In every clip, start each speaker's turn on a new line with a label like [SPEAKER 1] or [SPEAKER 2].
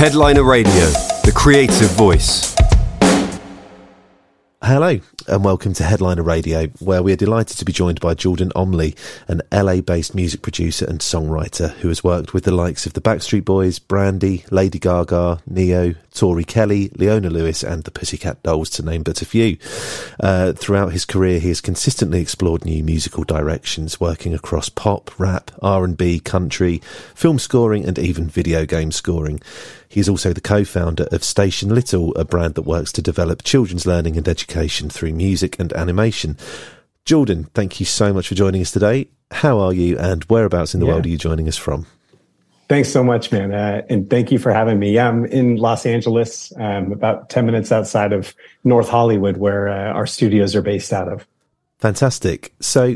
[SPEAKER 1] Headliner Radio, the creative voice.
[SPEAKER 2] Hello, and welcome to Headliner Radio, where we are delighted to be joined by Jordan Omley, an LA based music producer and songwriter who has worked with the likes of the Backstreet Boys, Brandy, Lady Gaga, Ne-Yo, Tori Kelly, Leona Lewis, and the Pussycat Dolls, to name but a few. Uh, throughout his career, he has consistently explored new musical directions, working across pop, rap, R&B, country, film scoring, and even video game scoring. He is also the co-founder of Station Little, a brand that works to develop children's learning and education through music and animation. Jordan, thank you so much for joining us today. How are you and whereabouts in the yeah. world are you joining us from?
[SPEAKER 3] Thanks so much, man. Uh, and thank you for having me. Yeah, I'm in Los Angeles, um, about 10 minutes outside of North Hollywood, where uh, our studios are based out of.
[SPEAKER 2] Fantastic. So,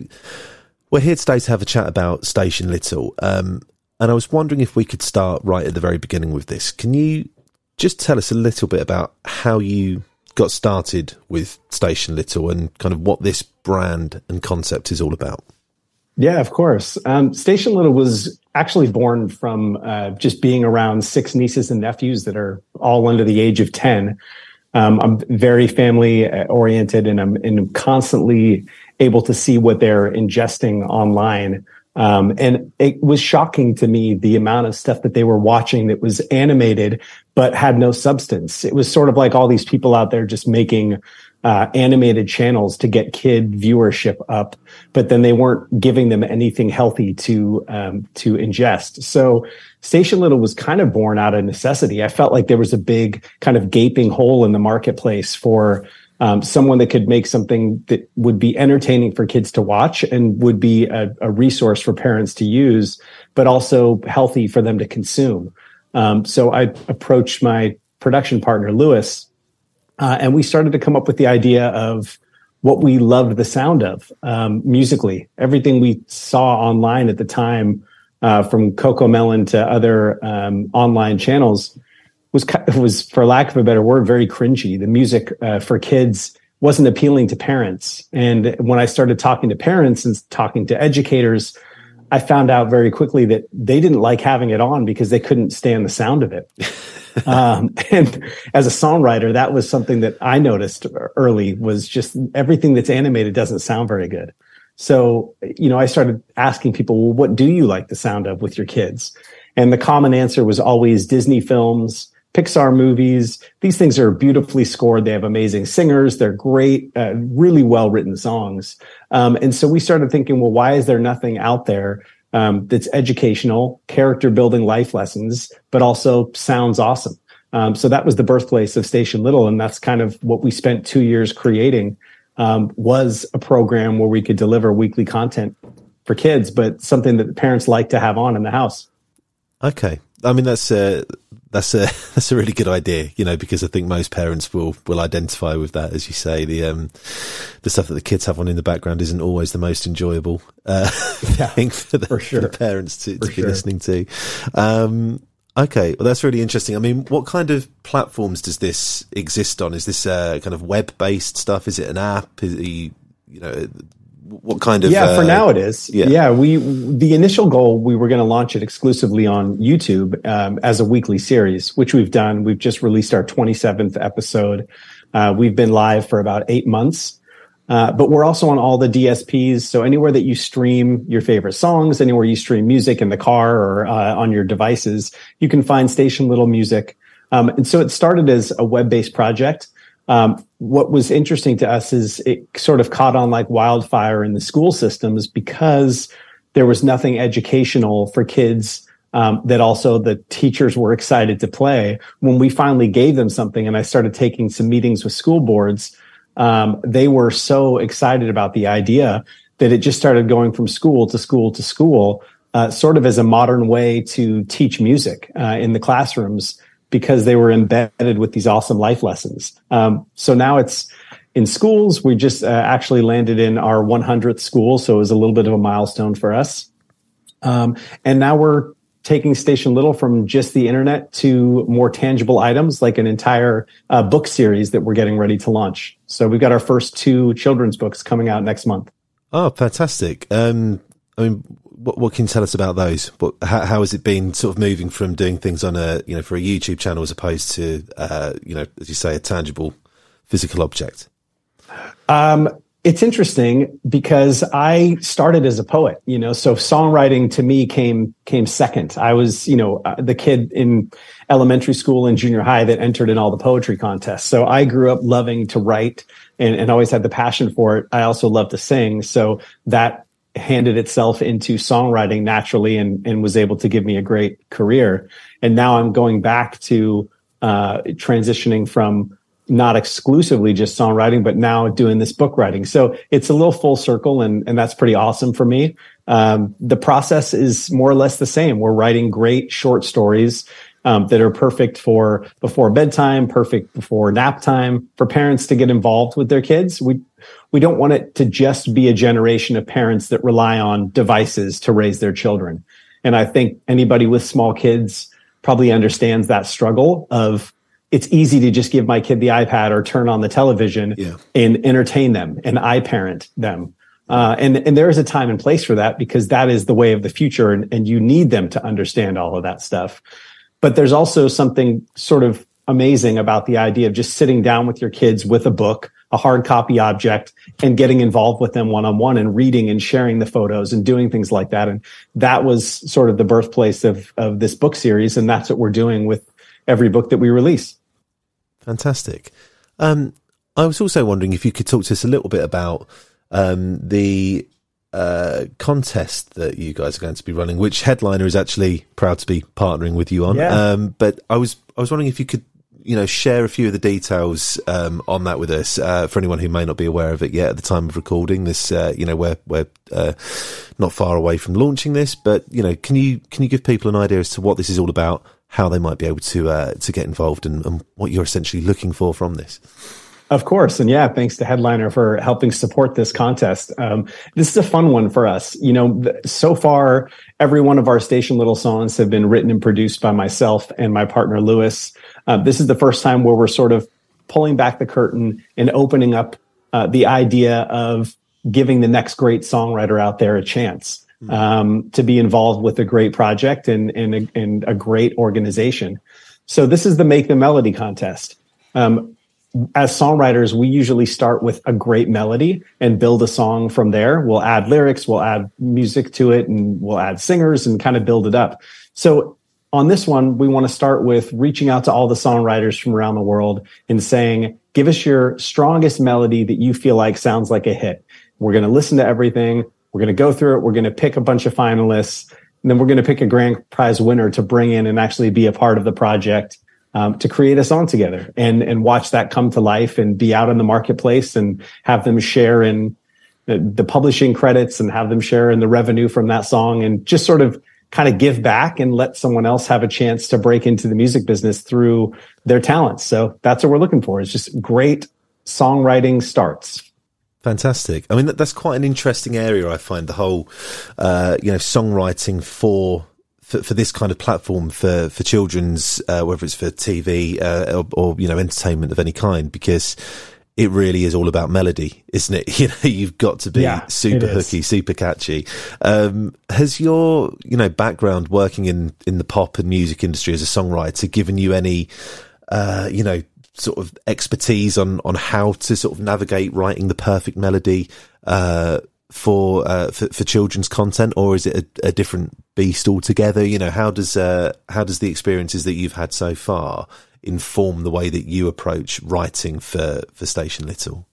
[SPEAKER 2] we're here today to have a chat about Station Little. Um, and I was wondering if we could start right at the very beginning with this. Can you just tell us a little bit about how you got started with Station Little and kind of what this brand and concept is all about?
[SPEAKER 3] Yeah, of course. Um, Station Little was actually born from uh, just being around six nieces and nephews that are all under the age of 10. Um, I'm very family uh, oriented and I'm, and I'm constantly able to see what they're ingesting online. Um, and it was shocking to me the amount of stuff that they were watching that was animated but had no substance. It was sort of like all these people out there just making uh, animated channels to get kid viewership up, but then they weren't giving them anything healthy to um, to ingest. So Station Little was kind of born out of necessity. I felt like there was a big kind of gaping hole in the marketplace for um, someone that could make something that would be entertaining for kids to watch and would be a, a resource for parents to use, but also healthy for them to consume. Um, so I approached my production partner, Louis, uh, and we started to come up with the idea of what we loved the sound of um, musically. Everything we saw online at the time, uh, from CoComelon to other um, online channels, was was for lack of a better word very cringy. The music uh, for kids wasn't appealing to parents, and when I started talking to parents and talking to educators, I found out very quickly that they didn't like having it on because they couldn't stand the sound of it. um, and as a songwriter, that was something that I noticed early was just everything that's animated doesn't sound very good. So, you know, I started asking people, well, what do you like the sound of with your kids? And the common answer was always Disney films, Pixar movies. These things are beautifully scored. They have amazing singers. They're great, uh, really well written songs. Um, and so we started thinking, well, why is there nothing out there um, that's educational, character building life lessons, but also sounds awesome? Um, so that was the birthplace of Station Little, and that's kind of what we spent two years creating. Um, was a program where we could deliver weekly content for kids, but something that the parents like to have on in the house.
[SPEAKER 2] Okay, I mean that's uh, that's a that's a really good idea, you know, because I think most parents will will identify with that, as you say. The um the stuff that the kids have on in the background isn't always the most enjoyable uh, yeah, thing for the, for sure. for the parents to, to be listening to. Um, okay, well that's really interesting. I mean, what kind of platforms does this exist on? Is this uh, kind of web based stuff? Is it an app? Is it, you know what kind of
[SPEAKER 3] yeah uh, for now it is. yeah. yeah we the initial goal we were going to launch it exclusively on youtube um, as a weekly series which we've done. We've just released our 27th episode. Uh, we've been live for about eight months. Uh, but we're also on all the dsps so anywhere that you stream your favorite songs anywhere you stream music in the car or uh, on your devices you can find station little music. Um, and so it started as a web-based project um, what was interesting to us is it sort of caught on like wildfire in the school systems because there was nothing educational for kids um, that also the teachers were excited to play. When we finally gave them something and I started taking some meetings with school boards, um, they were so excited about the idea that it just started going from school to school to school, uh, sort of as a modern way to teach music uh, in the classrooms because they were embedded with these awesome life lessons. Um, so now it's in schools. We just uh, actually landed in our 100th school, so it was a little bit of a milestone for us. Um, and now we're taking Station Little from just the internet to more tangible items, like an entire uh, book series that we're getting ready to launch. So we've got our first two children's books coming out next month.
[SPEAKER 2] Oh, fantastic! Um, I mean, what, what can you tell us about those? What, how, how has it been sort of moving from doing things on a, you know, for a YouTube channel as opposed to, uh, you know, as you say, a tangible physical object?
[SPEAKER 3] Um, it's interesting because I started as a poet, you know, so songwriting to me came came second. I was, you know, uh, the kid in elementary school and junior high that entered in all the poetry contests. So I grew up loving to write and, and always had the passion for it. I also love to sing, so that handed itself into songwriting naturally and and was able to give me a great career. And now I'm going back to uh, transitioning from not exclusively just songwriting, but now doing this book writing. So it's a little full circle and, and that's pretty awesome for me. Um, the process is more or less the same. We're writing great short stories um, that are perfect for before bedtime, perfect before nap time, for parents to get involved with their kids. We, we don't want it to just be a generation of parents that rely on devices to raise their children. And I think anybody with small kids probably understands that struggle of it's easy to just give my kid the iPad or turn on the television yeah. and entertain them and I parent them. Uh, and, and there is a time and place for that because that is the way of the future and, and you need them to understand all of that stuff. But there's also something sort of amazing about the idea of just sitting down with your kids with a book, a hard copy object and getting involved with them one on one and reading and sharing the photos and doing things like that. And that was sort of the birthplace of, of this book series. And that's what we're doing with every book that we release.
[SPEAKER 2] Fantastic. Um, I was also wondering if you could talk to us a little bit about um, the uh, contest that you guys are going to be running, which Headliner is actually proud to be partnering with you on. Yeah. Um, but I was I was wondering if you could you know share a few of the details um, on that with us uh, for anyone who may not be aware of it yet at the time of recording this. Uh, you know we're we're uh, not far away from launching this, but you know can you can you give people an idea as to what this is all about? how they might be able to uh, to get involved and, and what you're essentially looking for from this.
[SPEAKER 3] Of course. And yeah, thanks to Headliner for helping support this contest. Um, this is a fun one for us. You know, so far, every one of our Station Little songs have been written and produced by myself and my partner, Louis. Uh, this is the first time where we're sort of pulling back the curtain and opening up uh, the idea of giving the next great songwriter out there a chance. Hmm. um, to be involved with a great project and, and, a, and a great organization. So this is the Make the Melody contest. Um, as songwriters, we usually start with a great melody and build a song from there. We'll add lyrics, we'll add music to it, and we'll add singers and kind of build it up. So on this one, we want to start with reaching out to all the songwriters from around the world and saying, give us your strongest melody that you feel like sounds like a hit. We're going to listen to everything. We're going to go through it. We're going to pick a bunch of finalists, and then we're going to pick a grand prize winner to bring in and actually be a part of the project um, to create a song together and and watch that come to life and be out in the marketplace and have them share in the, the publishing credits and have them share in the revenue from that song and just sort of kind of give back and let someone else have a chance to break into the music business through their talents. So that's what we're looking for. It's just great songwriting starts.
[SPEAKER 2] Fantastic. I mean, that, that's quite an interesting area. I find the whole, uh, you know, songwriting for, for, for this kind of platform for for children's, uh, whether it's for TV uh, or, or, you know entertainment of any kind, because it really is all about melody, isn't it? You know, you've got to be yeah, super hooky, super catchy. Um, has your you know background working in in the pop and music industry as a songwriter given you any, uh, you know, sort of expertise on on how to sort of navigate writing the perfect melody uh, for, uh, for, for children's content, or is it a, a, different beast altogether? You know, how does uh, how does the experiences that you've had so far inform the way that you approach writing for for Station Little?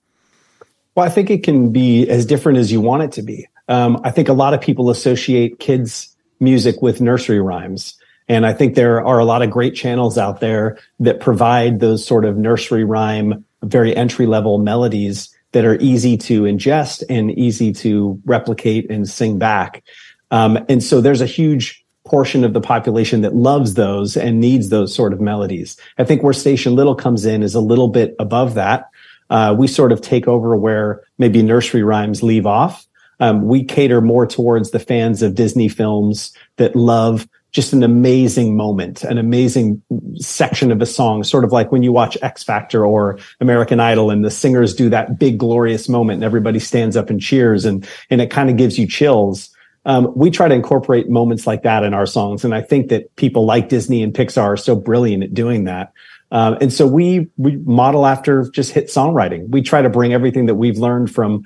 [SPEAKER 3] Well, I think it can be as different as you want it to be. Um, I think a lot of people associate kids' music with nursery rhymes. And I think there are a lot of great channels out there that provide those sort of nursery rhyme, very entry level melodies that are easy to ingest and easy to replicate and sing back. Um, and so there's a huge portion of the population that loves those and needs those sort of melodies. I think where Station Little comes in is a little bit above that. Uh, we sort of take over where maybe nursery rhymes leave off. Um, we cater more towards the fans of Disney films that love just an amazing moment, an amazing section of a song, sort of like when you watch X Factor or American Idol and the singers do that big glorious moment and everybody stands up and cheers and, and it kind of gives you chills. um, we try to incorporate moments like that in our songs. And I think that people like Disney and Pixar are so brilliant at doing that. Um, and so we we model after just hit songwriting. We try to bring everything that we've learned from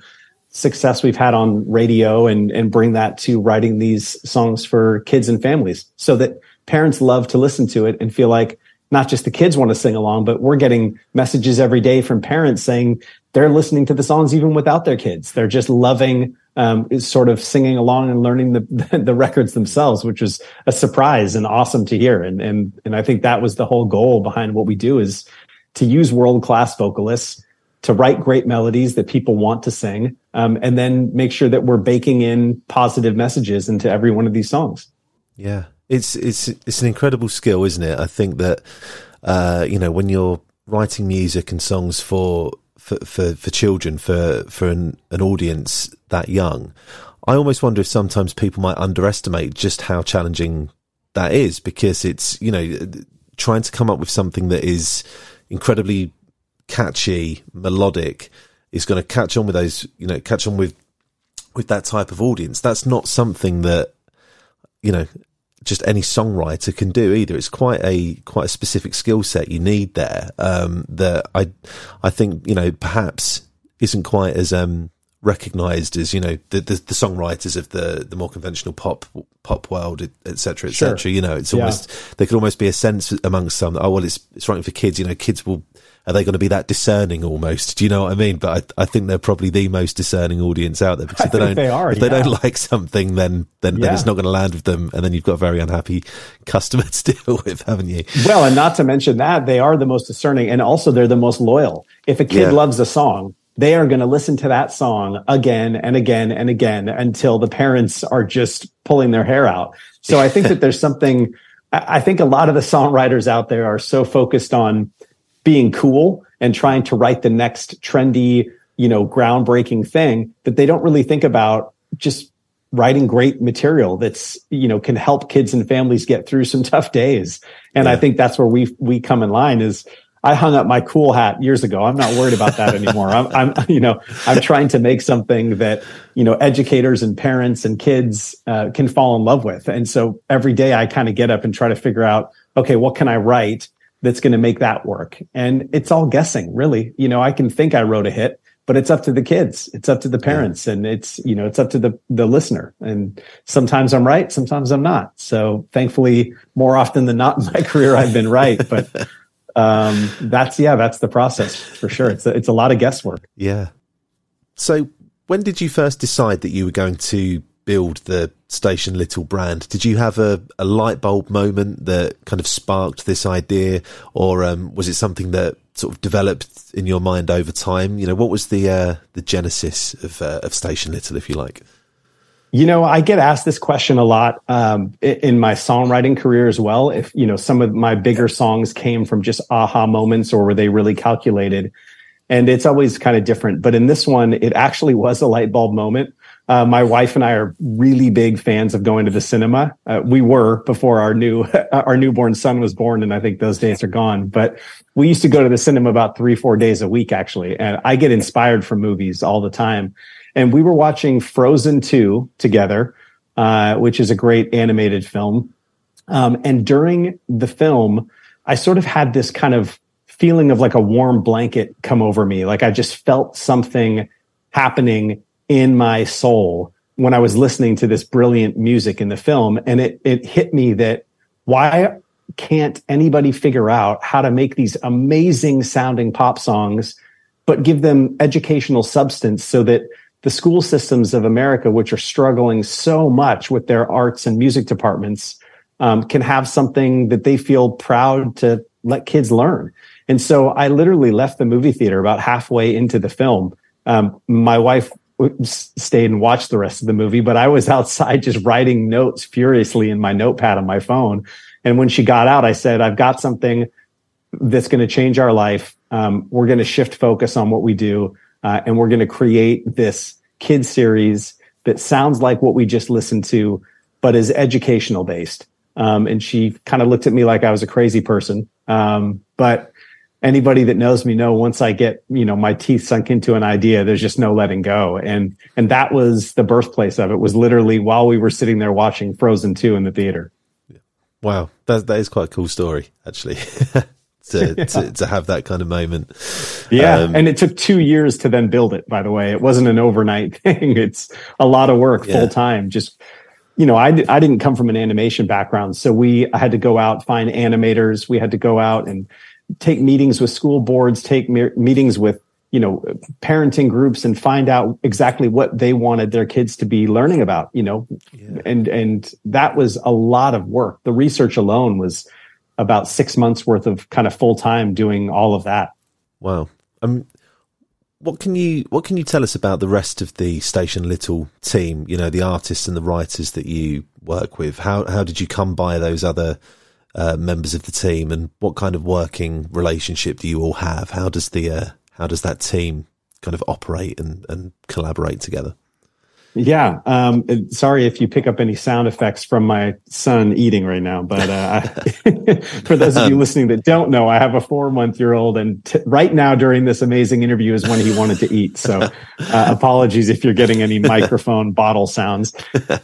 [SPEAKER 3] success we've had on radio and and bring that to writing these songs for kids and families, so that parents love to listen to it and feel like not just the kids want to sing along, but we're getting messages every day from parents saying they're listening to the songs even without their kids. They're just loving um, sort of singing along and learning the the records themselves, which was a surprise and awesome to hear. And and and I think that was the whole goal behind what we do is to use world class vocalists to write great melodies that people want to sing, um, and then make sure that we're baking in positive messages into every one of these songs.
[SPEAKER 2] Yeah, it's it's it's an incredible skill, isn't it? I think that uh, you know when you're writing music and songs for for, for, for children, for, for an, an audience that young, I almost wonder if sometimes people might underestimate just how challenging that is because it's, you know, trying to come up with something that is incredibly catchy, melodic, is going to catch on with those, you know, catch on with, with that type of audience. That's not something that, you know, just any songwriter can do either. It's quite a quite a specific skill set you need there. Um, that I I think you know perhaps isn't quite as um, recognized as you know the, the, the songwriters of the the more conventional pop pop world etc etc sure. you know it's almost yeah. there could almost be a sense amongst some that, oh well it's it's writing for kids you know kids will are they going to be that discerning almost? Do you know what I mean? But I, I think they're probably the most discerning audience out there because if they don't,
[SPEAKER 3] they are,
[SPEAKER 2] if
[SPEAKER 3] yeah.
[SPEAKER 2] they don't like something, then then, yeah. then it's not going to land with them, and then you've got a very unhappy customer to deal with, haven't you?
[SPEAKER 3] Well, and not to mention that they are the most discerning, and also they're the most loyal. If a kid yeah. loves a song, they are going to listen to that song again and again and again until the parents are just pulling their hair out. So I think that there's something. I think a lot of the songwriters out there are so focused on being cool and trying to write the next trendy, you know, groundbreaking thing that they don't really think about just writing great material that's, you know, can help kids and families get through some tough days. And yeah. I think that's where we, we come in line is I hung up my cool hat years ago. I'm not worried about that anymore. I'm, I'm, you know, I'm trying to make something that, you know, educators and parents and kids uh, can fall in love with. And so every day I kind of get up and try to figure out, okay, what can I write that's going to make that work. And it's all guessing, really. You know, I can think I wrote a hit, but it's up to the kids. It's up to the parents yeah. and it's, you know, it's up to the, the listener. And sometimes I'm right. Sometimes I'm not. So thankfully, more often than not in my career, I've been right. But, um, that's, yeah, that's the process for sure. It's a, it's a lot of guesswork.
[SPEAKER 2] Yeah. So when did you first decide that you were going to build the Station Little brand. Did you have a, a light bulb moment that kind of sparked this idea, or um, was it something that sort of developed in your mind over time? You know, what was the uh, the genesis of uh, of Station Little, if you like?
[SPEAKER 3] You know, I get asked this question a lot um, in my songwriting career as well. If you know, some of my bigger songs came from just aha moments, or were they really calculated? And it's always kind of different. But in this one, it actually was a light bulb moment uh, my wife and I are really big fans of going to the cinema. Uh, we were before our new our newborn son was born, and I think those days are gone. But we used to go to the cinema about three four days a week actually, and I get inspired from movies all the time. And we were watching Frozen two together, uh, which is a great animated film. Um, and during the film, I sort of had this kind of feeling of like a warm blanket come over me, like I just felt something happening in my soul when I was listening to this brilliant music in the film. And it, it hit me that why can't anybody figure out how to make these amazing sounding pop songs, but give them educational substance so that the school systems of America, which are struggling so much with their arts and music departments, um, can have something that they feel proud to let kids learn. And so I literally left the movie theater about halfway into the film. Um, my wife stayed and watched the rest of the movie, but I was outside just writing notes furiously in my notepad on my phone. And when she got out, I said, I've got something that's going to change our life. Um, we're going to shift focus on what we do. Uh, and we're going to create this kid series that sounds like what we just listened to, but is educational based. Um, and she kind of looked at me like I was a crazy person. Um, but anybody that knows me know once I get, you know, my teeth sunk into an idea, there's just no letting go. And, and that was the birthplace of it was literally while we were sitting there watching Frozen 2 in the theater.
[SPEAKER 2] Wow. That, that is quite a cool story, actually. to, yeah. to, to have that kind of moment.
[SPEAKER 3] Yeah, um, and it took two years to then build it. By the way, it wasn't an overnight thing. It's a lot of work, yeah. full time. Just you know, I I didn't come from an animation background, so we had to go out find animators. We had to go out and take meetings with school boards, take me- meetings with you know parenting groups and find out exactly what they wanted their kids to be learning about you know yeah. and and that was a lot of work the research alone was about six months worth of kind of full time doing all of that.
[SPEAKER 2] Wow. Um, what can you what can you tell us about the rest of the Station Little team? You know, the artists and the writers that you work with. How how did you come by those other uh, members of the team, and what kind of working relationship do you all have? How does the uh, how does that team kind of operate and, and collaborate together?
[SPEAKER 3] Yeah. Um, sorry if you pick up any sound effects from my son eating right now, but uh, for those of you listening that don't know, I have a four month year old, and t- right now during this amazing interview is when he wanted to eat. So uh, apologies if you're getting any microphone bottle sounds.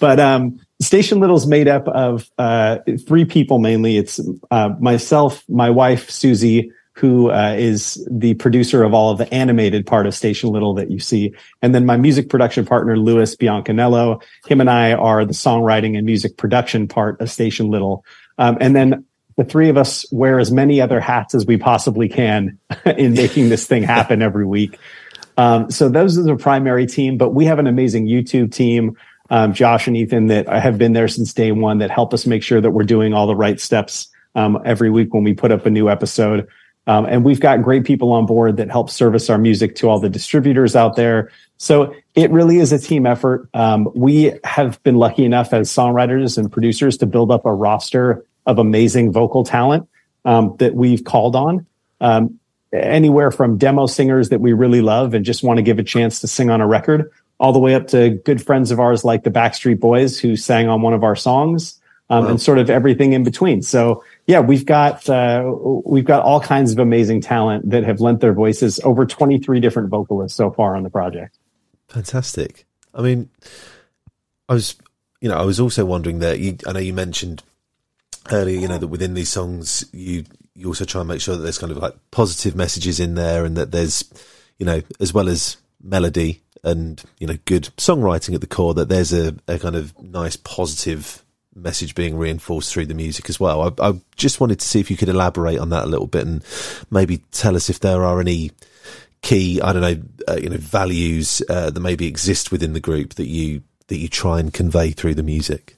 [SPEAKER 3] But um, Station Little's made up of uh, three people mainly. It's uh, myself, my wife Susie who uh, is the producer of all of the animated part of Station Little that you see. And then my music production partner, Louis Biancaniello, him and I are the songwriting and music production part of Station Little. Um, and then the three of us wear as many other hats as we possibly can in making this thing happen every week. Um, so those are the primary team, but we have an amazing YouTube team. Um, Josh and Ethan that have been there since day one that help us make sure that we're doing all the right steps um, every week when we put up a new episode. Um, and we've got great people on board that help service our music to all the distributors out there. So it really is a team effort. Um, we have been lucky enough as songwriters and producers to build up a roster of amazing vocal talent um, that we've called on. Um, anywhere from demo singers that we really love and just want to give a chance to sing on a record, all the way up to good friends of ours like the Backstreet Boys who sang on one of our songs, um, wow. and sort of everything in between. So yeah, we've got uh, we've got all kinds of amazing talent that have lent their voices. Over twenty three different vocalists so far on the project.
[SPEAKER 2] Fantastic. I mean, I was you know I was also wondering that you, I know you mentioned earlier you know that within these songs you you also try and make sure that there's kind of like positive messages in there and that there's you know as well as melody and you know good songwriting at the core that there's a, a kind of nice positive message being reinforced through the music as well. I, I, just wanted to see if you could elaborate on that a little bit and maybe tell us if there are any key, I don't know, uh, you know, values uh, that maybe exist within the group that you that you try and convey through the music.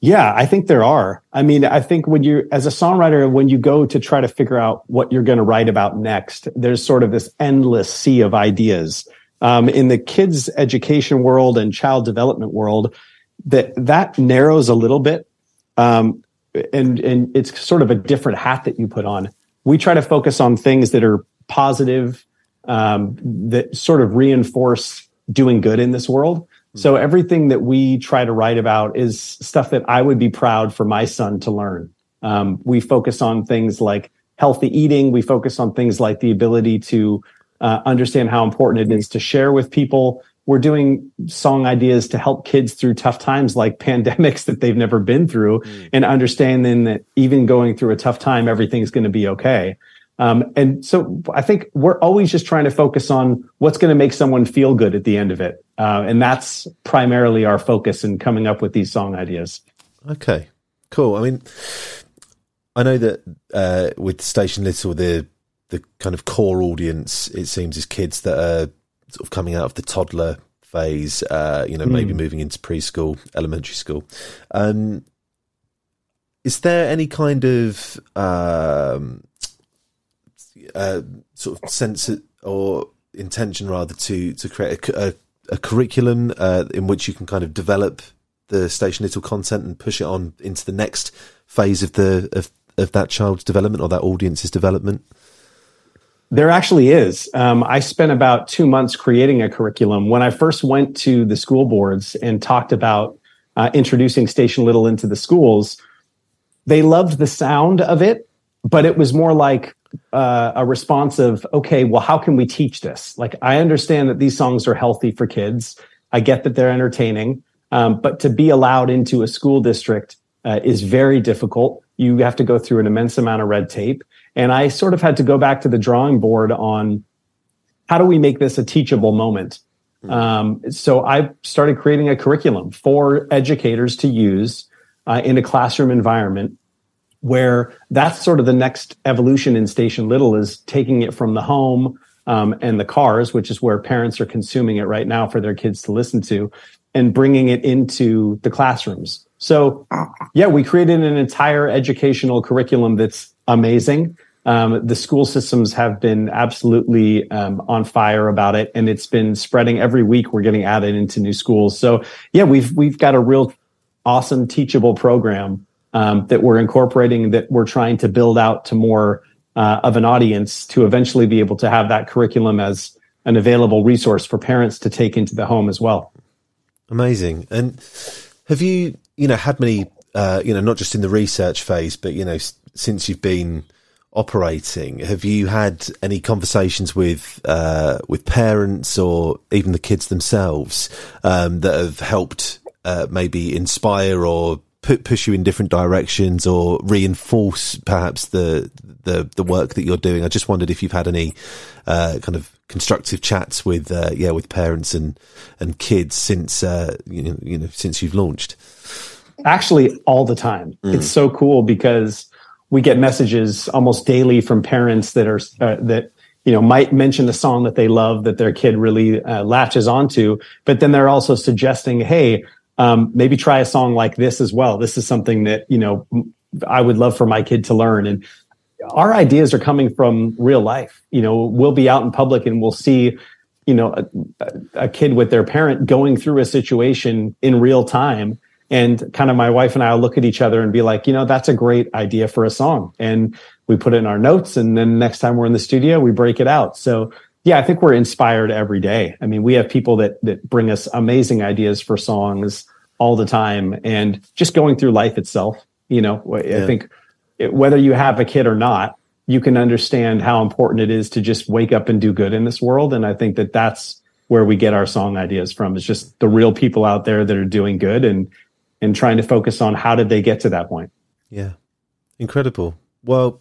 [SPEAKER 3] Yeah, I think there are. I mean, I think when you, as a songwriter, when you go to try to figure out what you're going to write about next, there's sort of this endless sea of ideas. Um, in the kids' education world and child development world, that that narrows a little bit, um, and and it's sort of a different hat that you put on. We try to focus on things that are positive, um, that sort of reinforce doing good in this world. So everything that we try to write about is stuff that I would be proud for my son to learn. Um, we focus on things like healthy eating. We focus on things like the ability to uh, understand how important it is to share with people we're doing song ideas to help kids through tough times like pandemics that they've never been through mm. and understanding that even going through a tough time, everything's going to be okay. Um, and so I think we're always just trying to focus on what's going to make someone feel good at the end of it. Uh, and that's primarily our focus in coming up with these song ideas.
[SPEAKER 2] Okay, cool. I mean, I know that uh, with Station Little, the the kind of core audience, it seems, is kids that are sort of coming out of the toddler phase, uh, you know, mm. maybe moving into preschool, elementary school. Um, is there any kind of um, uh, sort of sense or intention, rather, to to create a, a, a curriculum uh, in which you can kind of develop the Station Little content and push it on into the next phase of the of, of that child's development or that audience's development?
[SPEAKER 3] There actually is. Um, I spent about two months creating a curriculum. When I first went to the school boards and talked about uh, introducing Station Little into the schools, they loved the sound of it, but it was more like uh, a response of, okay, well, how can we teach this? Like, I understand that these songs are healthy for kids. I get that they're entertaining, um, but to be allowed into a school district uh, is very difficult. You have to go through an immense amount of red tape. And I sort of had to go back to the drawing board on how do we make this a teachable moment? Hmm. Um, so I started creating a curriculum for educators to use uh, in a classroom environment where that's sort of the next evolution in Station Little is taking it from the home um, and the cars, which is where parents are consuming it right now for their kids to listen to, and bringing it into the classrooms. So, yeah, we created an entire educational curriculum that's amazing. Um, the school systems have been absolutely um, on fire about it, and it's been spreading every week. We're getting added into new schools. So, yeah, we've we've got a real awesome teachable program um, that we're incorporating that we're trying to build out to more uh, of an audience to eventually be able to have that curriculum as an available resource for parents to take into the home as well.
[SPEAKER 2] Amazing. And have you, you know, had many, uh, you know, not just in the research phase, but you know, s- since you've been operating, have you had any conversations with uh, with parents or even the kids themselves um, that have helped uh, maybe inspire or put, push you in different directions or reinforce perhaps the the the work that you're doing. I just wondered if you've had any uh, kind of constructive chats with uh, yeah with parents and and kids since uh, you know, you know since you've launched.
[SPEAKER 3] Actually, all the time. Mm. It's so cool because we get messages almost daily from parents that are uh, that you know might mention a song that they love that their kid really uh, latches onto, but then they're also suggesting, hey um, maybe try a song like this as well. This is something that, you know, I would love for my kid to learn. And our ideas are coming from real life. You know, we'll be out in public and we'll see, you know, a, a kid with their parent going through a situation in real time. And kind of my wife and I will look at each other and be like, you know, that's a great idea for a song. And we put it in our notes. And then next time we're in the studio, we break it out. So yeah, I think we're inspired every day. I mean, we have people that that bring us amazing ideas for songs all the time, and just going through life itself. You know, yeah. I think it, whether you have a kid or not, you can understand how important it is to just wake up and do good in this world. And I think that that's where we get our song ideas from. Is just the real people out there that are doing good and and trying to focus on how did they get to that point.
[SPEAKER 2] Yeah, incredible. Well,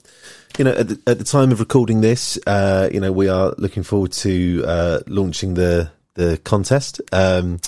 [SPEAKER 2] you know, at the, at the time of recording this, uh, you know, we are looking forward to uh, launching the the contest um,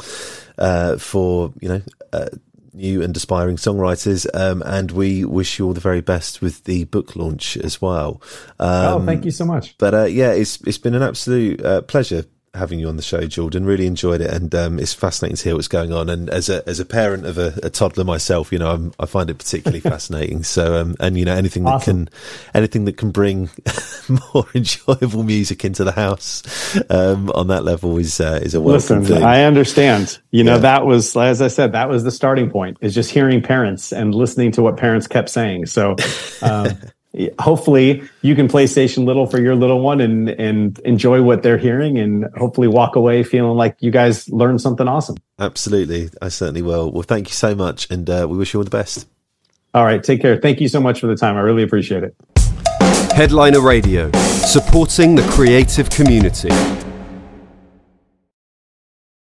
[SPEAKER 2] uh, for you know uh, new and aspiring songwriters, um, and we wish you all the very best with the book launch as well.
[SPEAKER 3] Um, oh, thank you so much.
[SPEAKER 2] But uh, yeah, it's it's been an absolute uh, pleasure having you on the show, Jordan. Really enjoyed it, and um, it's fascinating to hear what's going on. And as a as a parent of a, a toddler myself, you know, I'm, i find it particularly fascinating. So, um, and you know, anything awesome. that can anything that can bring more enjoyable music into the house um, on that level is uh, is a welcome Listen, thing.
[SPEAKER 3] I understand. You know, yeah. that was as I said, that was the starting point. Is just hearing parents and listening to what parents kept saying. So. Hopefully you can play station little for your little one and and enjoy what they're hearing and hopefully walk away feeling like you guys learned something awesome.
[SPEAKER 2] Absolutely. I certainly will. Well thank you so much and uh, we wish you all the best.
[SPEAKER 3] All right. Take care. Thank you so much for the time. I really appreciate it.
[SPEAKER 1] Headliner radio supporting the creative community